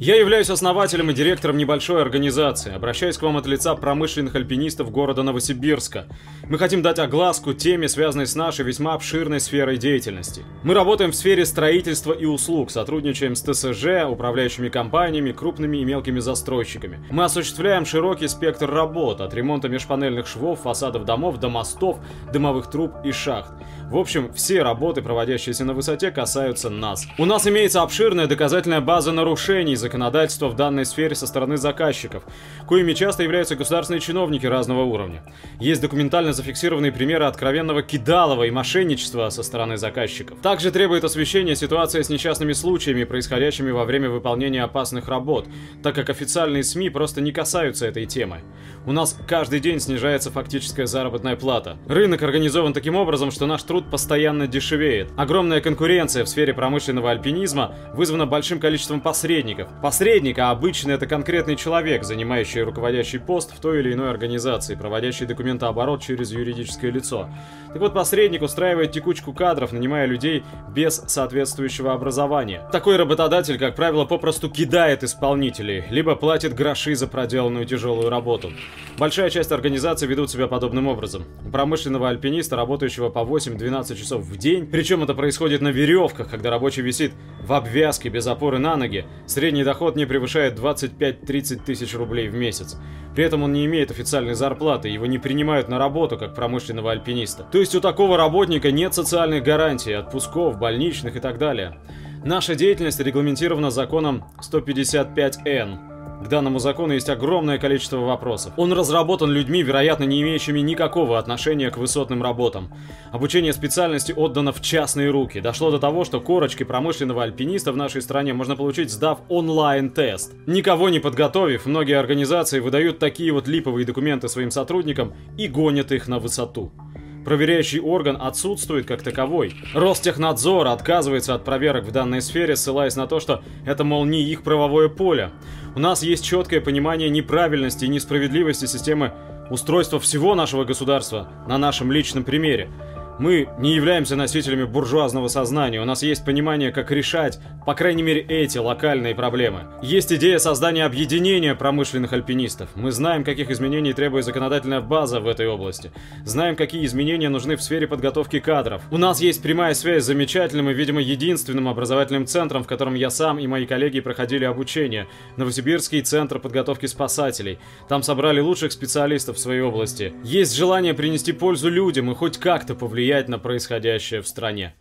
Я являюсь основателем и директором небольшой организации. Обращаюсь к вам от лица промышленных альпинистов города Новосибирска. Мы хотим дать огласку теме, связанной с нашей весьма обширной сферой деятельности. Мы работаем в сфере строительства и услуг, сотрудничаем с ТСЖ, управляющими компаниями, крупными и мелкими застройщиками. Мы осуществляем широкий спектр работ, от ремонта межпанельных швов, фасадов домов до мостов, дымовых труб и шахт. В общем, все работы, проводящиеся на высоте, касаются нас. У нас имеется обширная доказательная база нарушений законодательства в данной сфере со стороны заказчиков, коими часто являются государственные чиновники разного уровня. Есть документально зафиксированные примеры откровенного кидалова и мошенничества со стороны заказчиков. Также требует освещения ситуация с несчастными случаями, происходящими во время выполнения опасных работ, так как официальные СМИ просто не касаются этой темы. У нас каждый день снижается фактическая заработная плата. Рынок организован таким образом, что наш труд постоянно дешевеет. Огромная конкуренция в сфере промышленного альпинизма вызвана большим количеством посредников, Посредник, а обычно это конкретный человек, занимающий руководящий пост в той или иной организации, проводящий документооборот через юридическое лицо. Так вот, посредник устраивает текучку кадров, нанимая людей без соответствующего образования. Такой работодатель, как правило, попросту кидает исполнителей, либо платит гроши за проделанную тяжелую работу. Большая часть организаций ведут себя подобным образом. У промышленного альпиниста, работающего по 8-12 часов в день, причем это происходит на веревках, когда рабочий висит в обвязке без опоры на ноги, средний доход не превышает 25-30 тысяч рублей в месяц. При этом он не имеет официальной зарплаты, его не принимают на работу как промышленного альпиниста. То есть у такого работника нет социальных гарантий, отпусков, больничных и так далее. Наша деятельность регламентирована законом 155Н к данному закону есть огромное количество вопросов. Он разработан людьми, вероятно, не имеющими никакого отношения к высотным работам. Обучение специальности отдано в частные руки. Дошло до того, что корочки промышленного альпиниста в нашей стране можно получить, сдав онлайн-тест. Никого не подготовив, многие организации выдают такие вот липовые документы своим сотрудникам и гонят их на высоту. Проверяющий орган отсутствует как таковой. Ростехнадзор отказывается от проверок в данной сфере, ссылаясь на то, что это, мол, не их правовое поле. У нас есть четкое понимание неправильности и несправедливости системы устройства всего нашего государства на нашем личном примере. Мы не являемся носителями буржуазного сознания, у нас есть понимание, как решать, по крайней мере, эти локальные проблемы. Есть идея создания объединения промышленных альпинистов. Мы знаем, каких изменений требует законодательная база в этой области. Знаем, какие изменения нужны в сфере подготовки кадров. У нас есть прямая связь с замечательным и, видимо, единственным образовательным центром, в котором я сам и мои коллеги проходили обучение. Новосибирский центр подготовки спасателей. Там собрали лучших специалистов в своей области. Есть желание принести пользу людям и хоть как-то повлиять влиять на происходящее в стране.